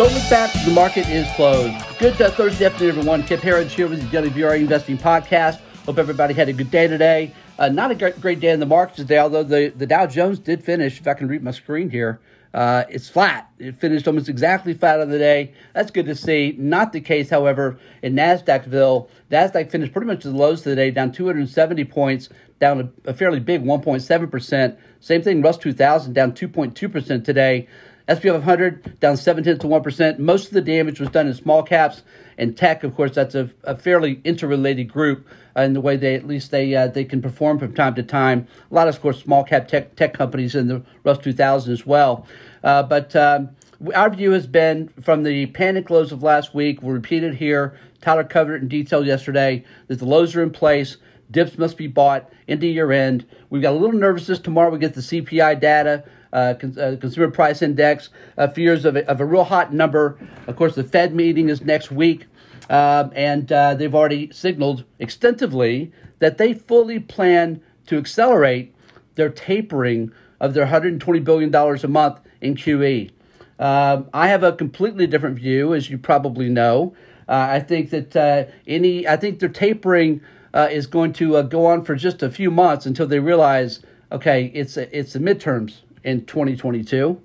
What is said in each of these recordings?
Don't look back. The market is closed. Good uh, Thursday afternoon, everyone. Kip Herriage here with the Daily VRA Investing Podcast. Hope everybody had a good day today. Uh, not a great, day in the markets today, although the, the Dow Jones did finish. If I can read my screen here, uh, it's flat. It finished almost exactly flat on the day. That's good to see. Not the case, however, in NASDAQville. NASDAQ finished pretty much the lows today, down 270 points, down a, a fairly big 1.7%. Same thing, Russ 2000 down 2.2% today. SP 500 down 7 tenths to 1%. Most of the damage was done in small caps and tech. Of course, that's a, a fairly interrelated group uh, in the way they at least they uh, they can perform from time to time. A lot of, of course, small cap tech, tech companies in the Russ 2000 as well. Uh, but um, our view has been from the panic lows of last week, we repeated here. Tyler covered it in detail yesterday that the lows are in place. Dips must be bought into year end. We've got a little nervousness tomorrow. We get the CPI data uh, uh, consumer price index, uh, fears of a, of a real hot number. Of course, the Fed meeting is next week, um, and uh, they've already signaled extensively that they fully plan to accelerate their tapering of their $120 billion a month in QE. Um, I have a completely different view, as you probably know. Uh, I think that uh, any, I think their tapering is going to go on for just a few months until they realize, okay, it's it's the midterms in 2022.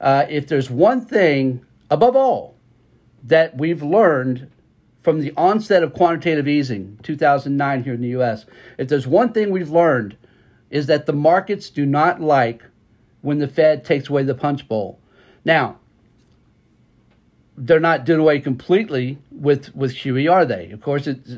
Uh, if there's one thing, above all, that we've learned from the onset of quantitative easing, 2009 here in the US, if there's one thing we've learned, is that the markets do not like when the Fed takes away the punch bowl. Now, they're not doing away completely with with QE, are they? Of course, it's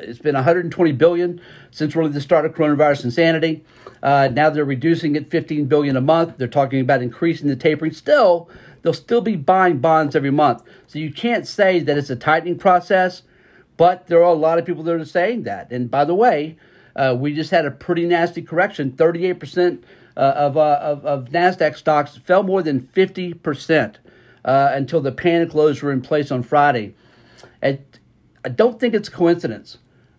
it's been 120 billion since really the start of coronavirus insanity. Uh, now they're reducing it 15 billion a month. They're talking about increasing the tapering. Still, they'll still be buying bonds every month. So you can't say that it's a tightening process, but there are a lot of people that are saying that. And by the way, uh, we just had a pretty nasty correction. 38 percent uh, of, uh, of of Nasdaq stocks fell more than 50 percent uh, until the panic lows were in place on Friday. And I don't think it's a coincidence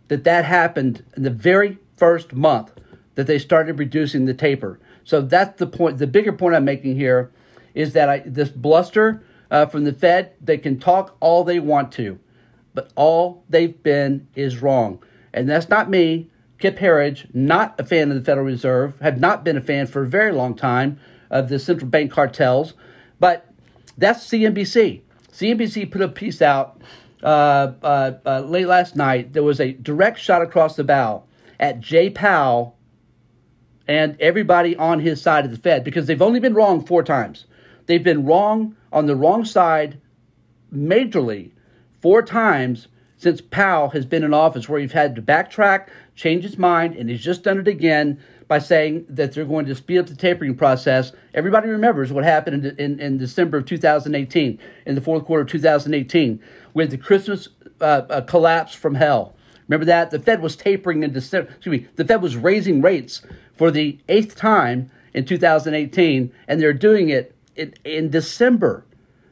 that that happened in the very first month that they started reducing the taper. So that's the point. The bigger point I'm making here is that I, this bluster uh, from the Fed, they can talk all they want to, but all they've been is wrong. And that's not me, Kip Herriage, not a fan of the Federal Reserve, have not been a fan for a very long time of the central bank cartels. But that's CNBC. CNBC put a piece out uh, uh, uh, late last night. There was a direct shot across the bow at Jay Powell and everybody on his side of the Fed because they've only been wrong four times. They've been wrong on the wrong side majorly four times since Powell has been in office, where he's had to backtrack, change his mind, and he's just done it again by saying that they're going to speed up the tapering process. Everybody remembers what happened in, in, in December of 2018, in the fourth quarter of 2018, with the Christmas uh, uh, collapse from hell. Remember that? The Fed was tapering in December. Excuse me. The Fed was raising rates for the eighth time in 2018, and they're doing it in, in December.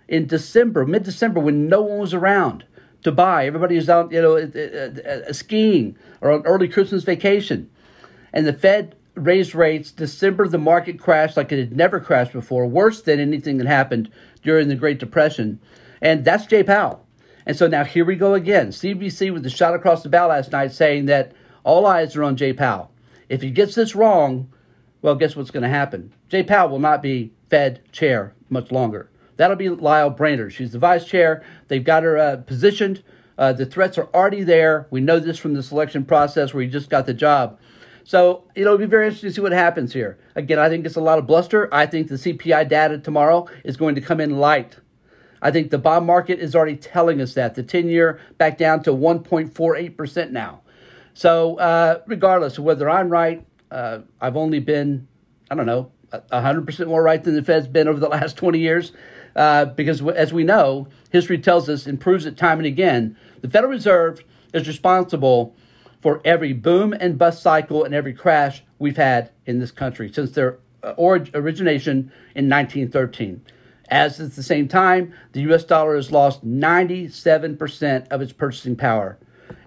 In December, mid December, when no one was around to buy. Everybody was out, you know, uh, uh, skiing or on early Christmas vacation. And the Fed raised rates. December, the market crashed like it had never crashed before, worse than anything that happened during the Great Depression. And that's Jay Powell. And so now here we go again. CBC with the shot across the bow last night saying that all eyes are on Jay Powell. If he gets this wrong, well, guess what's going to happen? Jay Powell will not be Fed chair much longer. That'll be Lael Brainard. She's the vice chair. They've got her uh, positioned. Uh, the threats are already there. We know this from the selection process where he just got the job. So it'll be very interesting to see what happens here. Again, I think it's a lot of bluster. I think the CPI data tomorrow is going to come in light. I think the bond market is already telling us that. The 10 year back down to 1.48% now. So, uh, regardless of whether I'm right, uh, I've only been, I don't know, 100% more right than the Fed's been over the last 20 years. Uh, because, as we know, history tells us and proves it time and again, the Federal Reserve is responsible for every boom and bust cycle and every crash we've had in this country since their uh, origination in 1913. As at the same time, the US dollar has lost 97% of its purchasing power.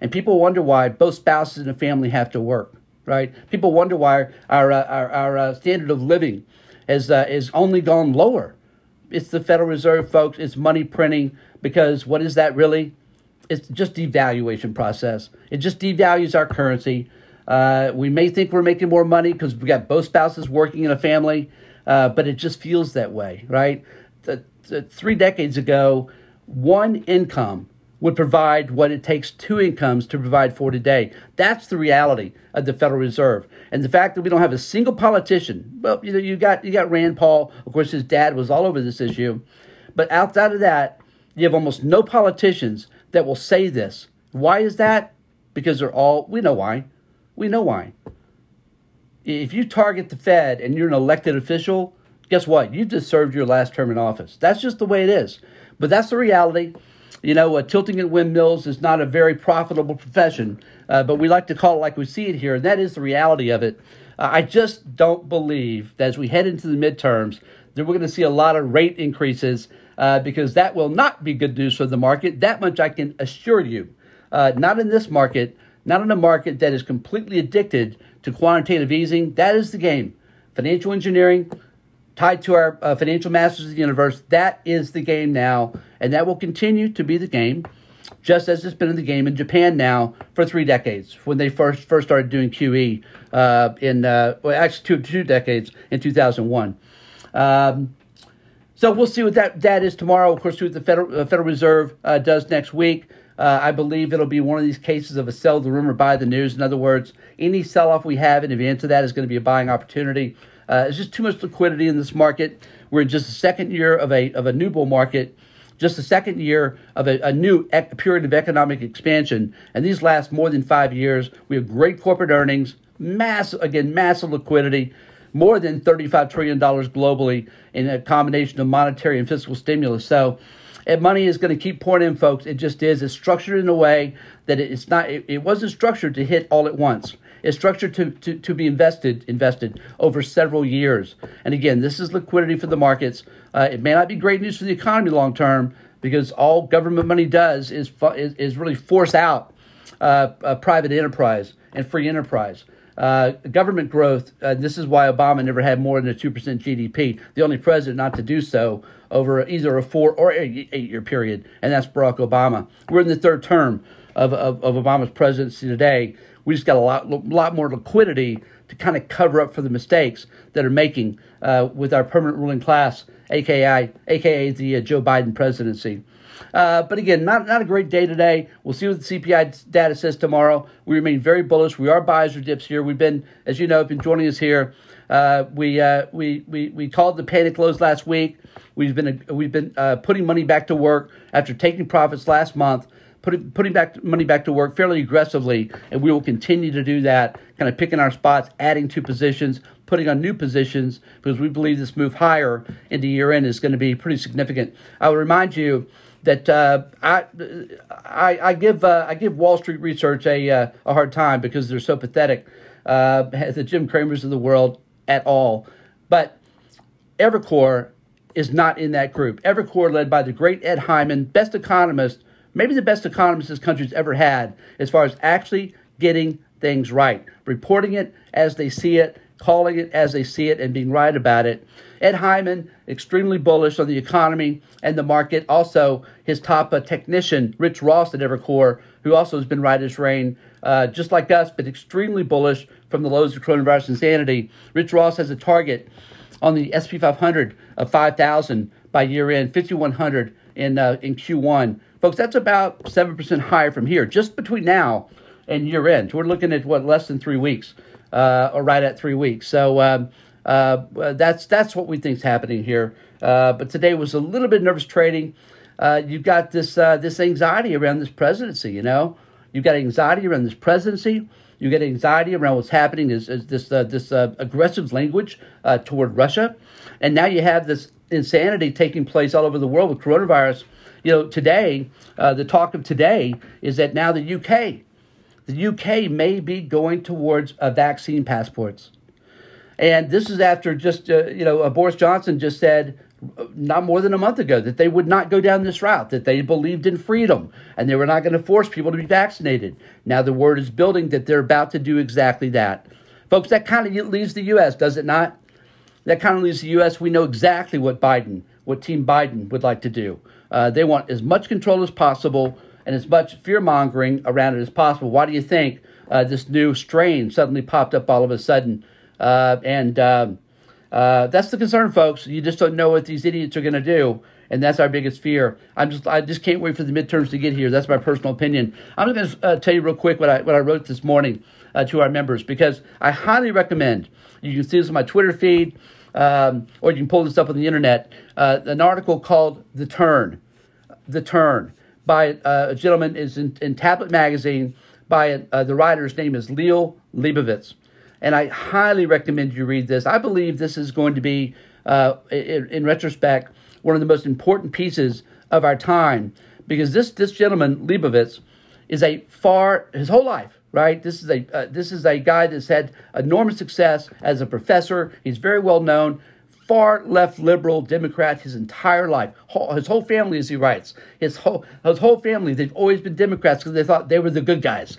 And people wonder why both spouses in a family have to work, right? People wonder why our, uh, our, our uh, standard of living has, uh, has only gone lower it's the Federal Reserve, folks. It's money printing because what is that really? It's just devaluation process. It just devalues our currency. Uh, we may think we're making more money because we got both spouses working in a family, uh, but it just feels that way, right? The, the three decades ago, one income would provide what it takes two incomes to provide for today. That's the reality of the Federal Reserve. And the fact that we don't have a single politician, well, you know, you got you got Rand Paul, of course his dad was all over this issue. But outside of that, you have almost no politicians that will say this. Why is that? Because they're all we know why. We know why. If you target the Fed and you're an elected official, guess what? You just served your last term in office. That's just the way it is. But that's the reality. You know, uh, tilting at windmills is not a very profitable profession, uh, but we like to call it like we see it here, and that is the reality of it. Uh, I just don't believe that as we head into the midterms that we're going to see a lot of rate increases uh, because that will not be good news for the market. That much I can assure you. Uh, not in this market, not in a market that is completely addicted to quantitative easing. That is the game. Financial engineering, tied to our uh, financial masters of the universe. That is the game now, and that will continue to be the game, just as it's been in the game in Japan now for three decades. When they first first started doing QE uh, in uh, well, actually two two decades in two thousand one. Um, so we'll see what that, that is tomorrow. Of course, see what the Federal, uh, Federal Reserve uh, does next week. Uh, I believe it'll be one of these cases of a sell the rumor, buy the news. In other words, any sell off we have in advance of that is going to be a buying opportunity. Uh, there's just too much liquidity in this market. We're in just the second year of a of a new bull market, just the second year of a, a new ec- period of economic expansion, and these last more than five years. We have great corporate earnings, mass again massive liquidity, more than thirty five trillion dollars globally in a combination of monetary and fiscal stimulus. So. And money is going to keep pouring in, folks. It just is. It's structured in a way that it's not. It, it wasn't structured to hit all at once It's structured to, to, to be invested invested over several years. And again, this is liquidity for the markets. Uh, it may not be great news for the economy long term because all government money does is is, is really force out uh, private enterprise and free enterprise. Uh, government growth, uh, this is why Obama never had more than a 2% GDP, the only president not to do so over either a four or eight year period, and that's Barack Obama. We're in the third term of, of, of Obama's presidency today. We just got a lot, lot more liquidity to kind of cover up for the mistakes that are making uh, with our permanent ruling class, aka aka the uh, Joe Biden presidency. Uh, but again, not, not a great day today. We'll see what the CPI data says tomorrow. We remain very bullish. We are buyers or dips here. We've been, as you know, been joining us here. Uh, we, uh, we we we called the panic lows last week. We've been we've been uh, putting money back to work after taking profits last month putting putting back money back to work fairly aggressively, and we will continue to do that. Kind of picking our spots, adding to positions, putting on new positions because we believe this move higher into year end is going to be pretty significant. I would remind you that uh, I, I, I give uh, I give Wall Street Research a uh, a hard time because they're so pathetic, uh, the Jim Cramers of the world at all, but Evercore is not in that group. Evercore, led by the great Ed Hyman, best economist maybe the best economist this country's ever had as far as actually getting things right, reporting it as they see it, calling it as they see it, and being right about it. Ed Hyman, extremely bullish on the economy and the market. Also, his top uh, technician, Rich Ross at Evercore, who also has been right as rain, uh, just like us, but extremely bullish from the lows of coronavirus insanity. Rich Ross has a target on the SP 500 of 5,000 by year end, 5,100 in uh, in Q1. Folks, that's about 7% higher from here, just between now and year end. We're looking at what, less than three weeks, or right at three weeks. So um, uh, that's, that's what we think is happening here. Uh, but today was a little bit nervous trading. Uh, you've got this, uh, this anxiety around this presidency, you know? You've got anxiety around this presidency. You get anxiety around what's happening is, is this uh, this uh, aggressive language uh, toward Russia, and now you have this insanity taking place all over the world with coronavirus you know, today, uh, the talk of today is that now the UK, the UK may be going towards uh, vaccine passports. And this is after just, uh, you know, uh, Boris Johnson just said uh, not more than a month ago that they would not go down this route, that they believed in freedom and they were not going to force people to be vaccinated. Now the word is building that they're about to do exactly that. Folks, that kind of leaves the U.S., does it not? That kind of leaves the U.S. We know exactly what Biden what Team Biden would like to do. Uh, they want as much control as possible and as much fear mongering around it as possible. Why do you think uh, this new strain suddenly popped up all of a sudden? Uh, and um, uh, that's the concern, folks. You just don't know what these idiots are going to do, and that's our biggest fear. I'm just, I just can't wait for the midterms to get here. That's my personal opinion. I'm going to uh, tell you real quick what I what I wrote this morning uh, to our members because I highly recommend. You can see this on my Twitter feed, um, or you can pull this up on the internet. Uh, an article called "The Turn," "The Turn" by uh, a gentleman is in, in Tablet Magazine. By uh, the writer's name is Liel Leibovitz and I highly recommend you read this. I believe this is going to be, uh, in, in, retrospect, one of the most important pieces of our time because this this gentleman Leibovitz is a far his whole life. Right, this is a uh, this is a guy that's had enormous success as a professor. He's very well known, far left liberal Democrat his entire life. His whole family, as he writes, his whole his whole family they've always been Democrats because they thought they were the good guys.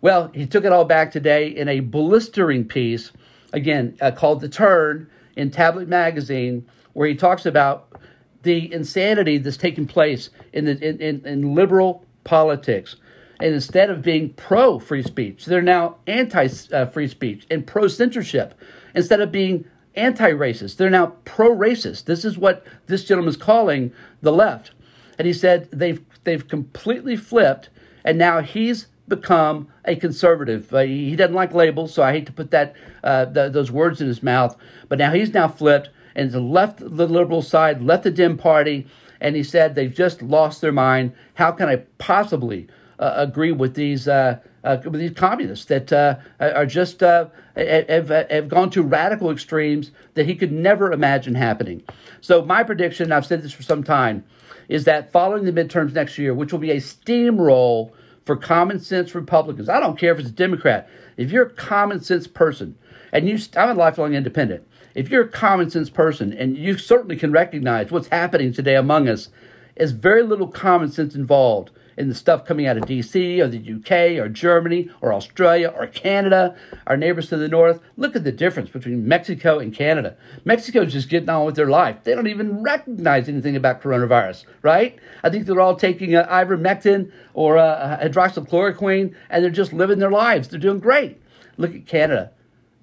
Well, he took it all back today in a blistering piece, again, uh, called The Turn in Tablet Magazine, where he talks about the insanity that's taking place in, the, in, in, in liberal politics. And instead of being pro free speech, they're now anti uh, free speech and pro censorship. Instead of being anti racist, they're now pro racist. This is what this gentleman is calling the left. And he said they've, they've completely flipped, and now he's become a conservative. Uh, he doesn't like labels, so I hate to put that uh, the, those words in his mouth. But now he's now flipped and left the liberal side, left the Dem Party, and he said they've just lost their mind. How can I possibly uh, agree with these uh, with these communists that uh, are just have, have gone to radical extremes that he could never imagine happening? So my prediction, I've said this for some time, is that following the midterms next year, which will be a steamroll for common sense Republicans. I don't care if it's a Democrat. If you're a common sense person, and you, I'm a lifelong independent. If you're a common sense person, and you certainly can recognize what's happening today among us, is very little common sense involved in the stuff coming out of DC or the UK or Germany or Australia or Canada, our neighbors to the north. Look at the difference between Mexico and Canada. Mexico's just getting on with their life. They don't even recognize anything about coronavirus, right? I think they're all taking uh, ivermectin or uh, hydroxychloroquine and they're just living their lives. They're doing great. Look at Canada,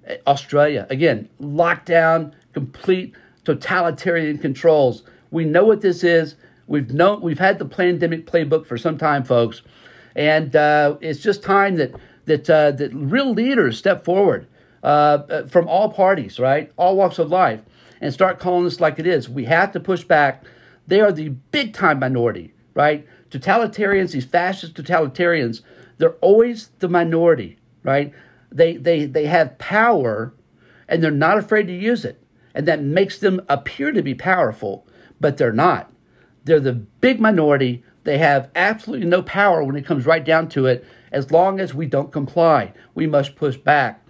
uh, Australia. Again, lockdown, complete totalitarian controls. We know what this is. We've known we've had the pandemic playbook for some time, folks, and uh, it's just time that that uh, that real leaders step forward uh, uh, from all parties, right, all walks of life, and start calling this like it is. We have to push back. They are the big time minority, right? Totalitarians, these fascist totalitarians, they're always the minority, right? They they they have power, and they're not afraid to use it, and that makes them appear to be powerful, but they're not. They're the big minority. They have absolutely no power when it comes right down to it. As long as we don't comply, we must push back.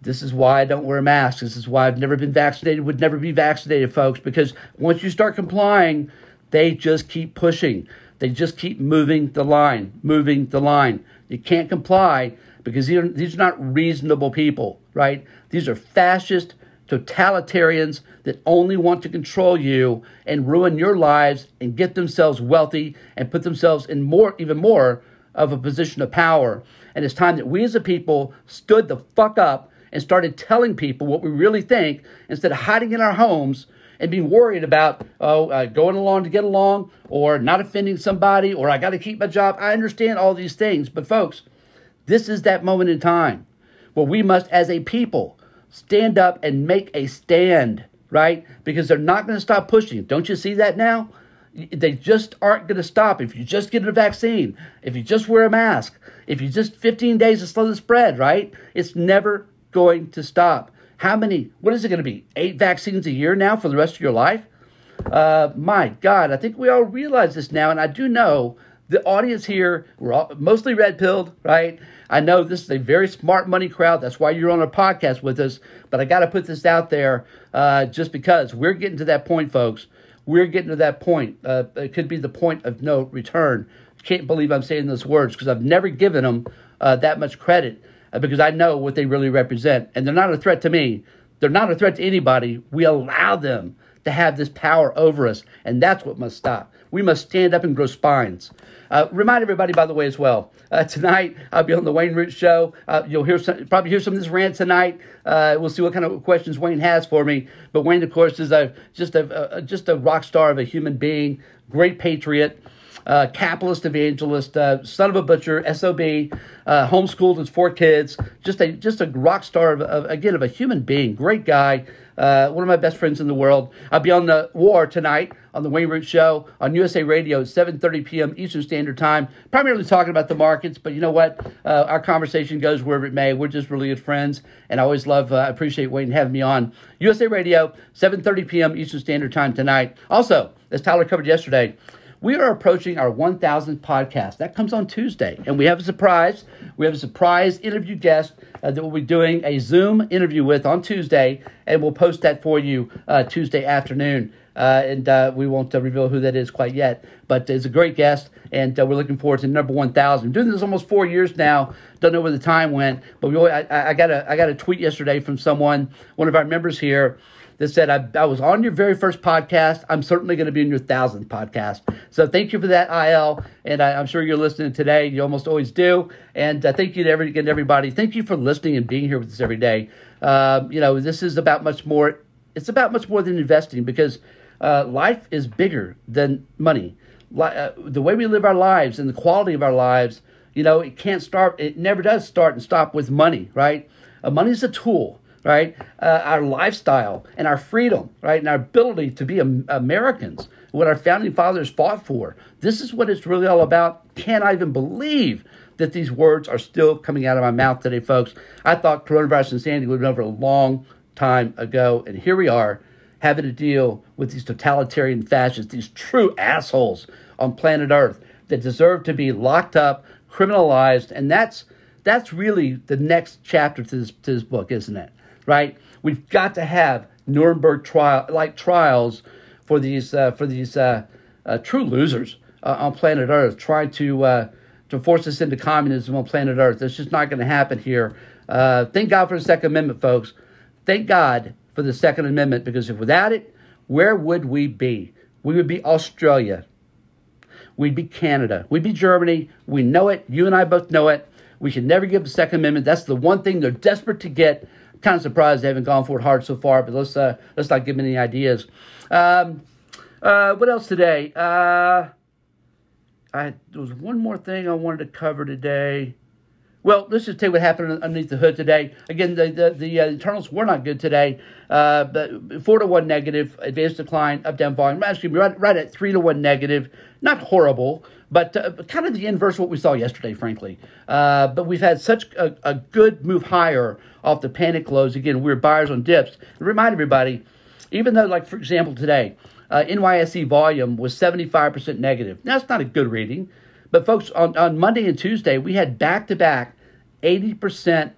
This is why I don't wear masks. This is why I've never been vaccinated, would never be vaccinated, folks, because once you start complying, they just keep pushing. They just keep moving the line, moving the line. You can't comply because these are, not reasonable people, right? These are fascist, totalitarians that only want to control you and ruin your lives and get themselves wealthy and put themselves in more, even more of a position of power. And it's time that we as a people stood the fuck up and started telling people what we really think instead of hiding in our homes and being worried about oh uh, going along to get along or not offending somebody or I got to keep my job. I understand all these things, but folks, this is that moment in time where we must, as a people, stand up and make a stand, right? Because they're not going to stop pushing. Don't you see that now? They just aren't going to stop. If you just get a vaccine, if you just wear a mask, if you just 15 days to slow the spread, right? It's never going to stop. How many, what is it going to be? Eight vaccines a year now for the rest of your life? Uh, my God, I think we all realize this now. And I do know the audience here, we're all, mostly red pilled, right? I know this is a very smart money crowd. That's why you're on a podcast with us. But I got to put this out there uh, just because we're getting to that point, folks. We're getting to that point. Uh, it could be the point of no return. Can't believe I'm saying those words because I've never given them uh, that much credit uh, because I know what they really represent. And they're not a threat to me, they're not a threat to anybody. We allow them to have this power over us, and that's what must stop. We must stand up and grow spines. Uh, remind everybody, by the way, as well. Uh, tonight, I'll be on the Wayne Root Show. Uh, you'll hear some, probably hear some of this rant tonight. Uh, we'll see what kind of questions Wayne has for me. But Wayne, of course, is a just a, a just a rock star of a human being, great patriot. Uh, capitalist evangelist, uh, son of a butcher, sob, uh, homeschooled his four kids, just a just a rock star of, of again of a human being, great guy, uh, one of my best friends in the world. I'll be on the war tonight on the Wayne Root Show on USA Radio, 7.30 p.m. Eastern Standard Time, primarily talking about the markets, but you know what? Uh, our conversation goes wherever it may. We're just really good friends, and I always love, uh, appreciate Wayne having me on. USA Radio, 7.30 p.m. Eastern Standard Time tonight. Also, as Tyler covered yesterday, we are approaching our 1000th podcast. That comes on Tuesday, and we have a surprise. We have a surprise interview guest uh, that we'll be doing a Zoom interview with on Tuesday, and we'll post that for you uh, Tuesday afternoon. Uh, and uh, we won't uh, reveal who that is quite yet, but it's a great guest, and uh, we're looking forward to number 1,000. Doing this almost four years now. Don't know where the time went, but we, I, I, got a I got a tweet yesterday from someone, one of our members here, that said, I, I was on your very first podcast. I'm certainly going to be in your thousandth podcast. So thank you for that, IL. And I, am sure you're listening today. You almost always do. And uh, thank you to every, again, everybody. Thank you for listening and being here with us every day. Um, you know, this is about much more. It's about much more than investing because uh, life is bigger than money. Uh, the way we live our lives and the quality of our lives, you know, it can't start. It never does start and stop with money, right? Uh, money is a tool right? Uh, our lifestyle and our freedom, right? And our ability to be Americans, what our founding fathers fought for. This is what it's really all about. Can't I even believe that these words are still coming out of my mouth today, folks? I thought coronavirus insanity would have been over a long time ago, and here we are having to deal with these totalitarian fascists, these true assholes on planet Earth that deserve to be locked up, criminalized, and that's that's really the next chapter to this to this book, isn't it? Right? We've got to have Nuremberg trial like trials for these uh, for these uh, uh, true losers uh, on planet Earth, trying to uh, to force us into communism on planet Earth. It's just not going to happen here. Uh, thank God for the Second Amendment, folks. Thank God for the Second Amendment because if without it, where would we be? We would be Australia. We'd be Canada. We'd be Germany. We know it. You and I both know it. We should never give the Second Amendment. That's the one thing they're desperate to get kind of surprised they haven't gone for it hard so far, but let's uh, let's not give them any ideas. Um, uh, what else today? Uh, I there was one more thing I wanted to cover today. Well, let's just tell you what happened underneath the hood today. Again, the the, the uh, internals were not good today, uh, but four to one negative, advanced decline, up down volume. Actually, right right at three to one negative. Not horrible, but uh, kind of the inverse of what we saw yesterday, frankly. Uh, but we've had such a, a, good move higher off the panic lows. Again, we're buyers on dips. Remind everybody, even though, like for example, today, uh, NYSE volume was 75% negative. Now, that's not a good reading. But folks, on, on Monday and Tuesday, we had back-to-back 80%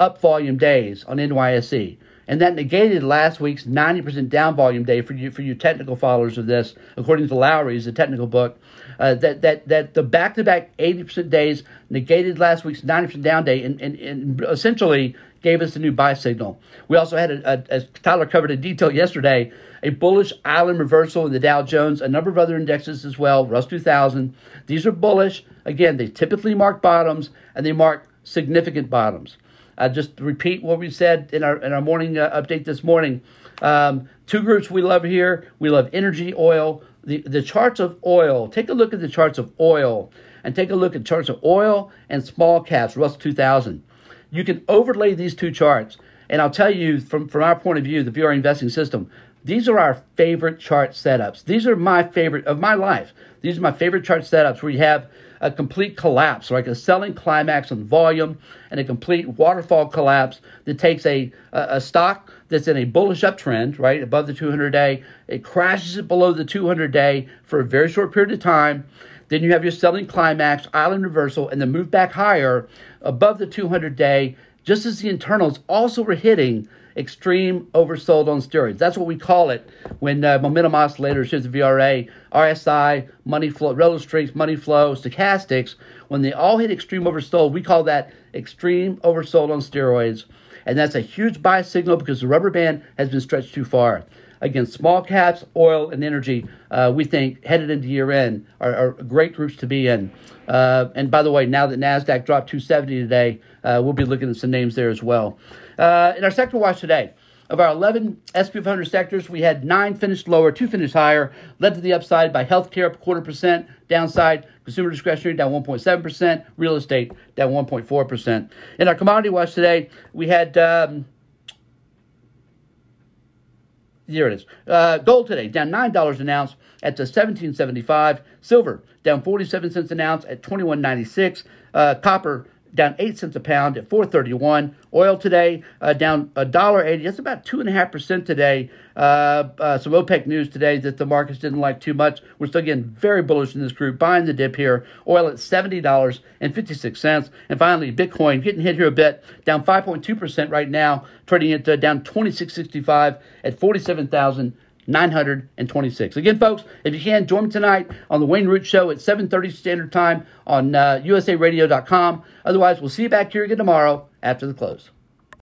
up volume days on NYSE. And that negated last week's 90% down volume day for you for you technical followers of this, according to Lowry's, the technical book. Uh, that that that the back to back 80% days negated last week's 90% down day and, and, and essentially gave us a new buy signal. We also had, a, a, as Tyler covered in detail yesterday, a bullish island reversal in the Dow Jones, a number of other indexes as well, Russ 2000. These are bullish. Again, they typically mark bottoms and they mark significant bottoms. Uh, just repeat what we said in our in our morning uh, update this morning. Um, two groups we love here. We love energy, oil. The the charts of oil. Take a look at the charts of oil, and take a look at charts of oil and small caps. Russell 2000. You can overlay these two charts, and I'll tell you from from our point of view, the VR investing system. These are our favorite chart setups. These are my favorite of my life. These are my favorite chart setups where you have a complete collapse, like a selling climax on volume and a complete waterfall collapse that takes a, a, a stock that's in a bullish uptrend, right, above the 200 day, it crashes it below the 200 day for a very short period of time. Then you have your selling climax, island reversal, and then move back higher above the 200 day, just as the internals also were hitting extreme oversold on steroids. That's what we call it when uh, momentum oscillators, here's the VRA, RSI, money flow, relative strength, money flow, stochastics, when they all hit extreme oversold, we call that extreme oversold on steroids. And that's a huge buy signal because the rubber band has been stretched too far. Again, small caps, oil, and energy, uh, we think headed into year end are, are great groups to be in. Uh, and by the way, now that NASDAQ dropped 270 today, uh, we'll be looking at some names there as well. Uh, in our sector watch today, of our 11 SP 500 sectors, we had nine finished lower, two finished higher, led to the upside by healthcare up a quarter percent, downside consumer discretionary down 1.7%, real estate down 1.4%. In our commodity watch today, we had. Um, here it is. Uh, gold today down nine dollars an ounce at the seventeen seventy five. Silver down forty seven cents an ounce at twenty one ninety six. Uh, copper down eight cents a pound at 431. Oil today uh, down a dollar eighty. That's about two and a half percent today. Uh, uh, some OPEC news today that the markets didn't like too much. We're still getting very bullish in this group, buying the dip here. Oil at seventy dollars and fifty six cents. And finally, Bitcoin getting hit here a bit, down five point two percent right now, trading it uh, down twenty six sixty five at forty seven thousand. 926. Again, folks, if you can, join me tonight on the Wayne Root Show at 7.30 Standard Time on uh, usaradio.com. Otherwise, we'll see you back here again tomorrow after the close.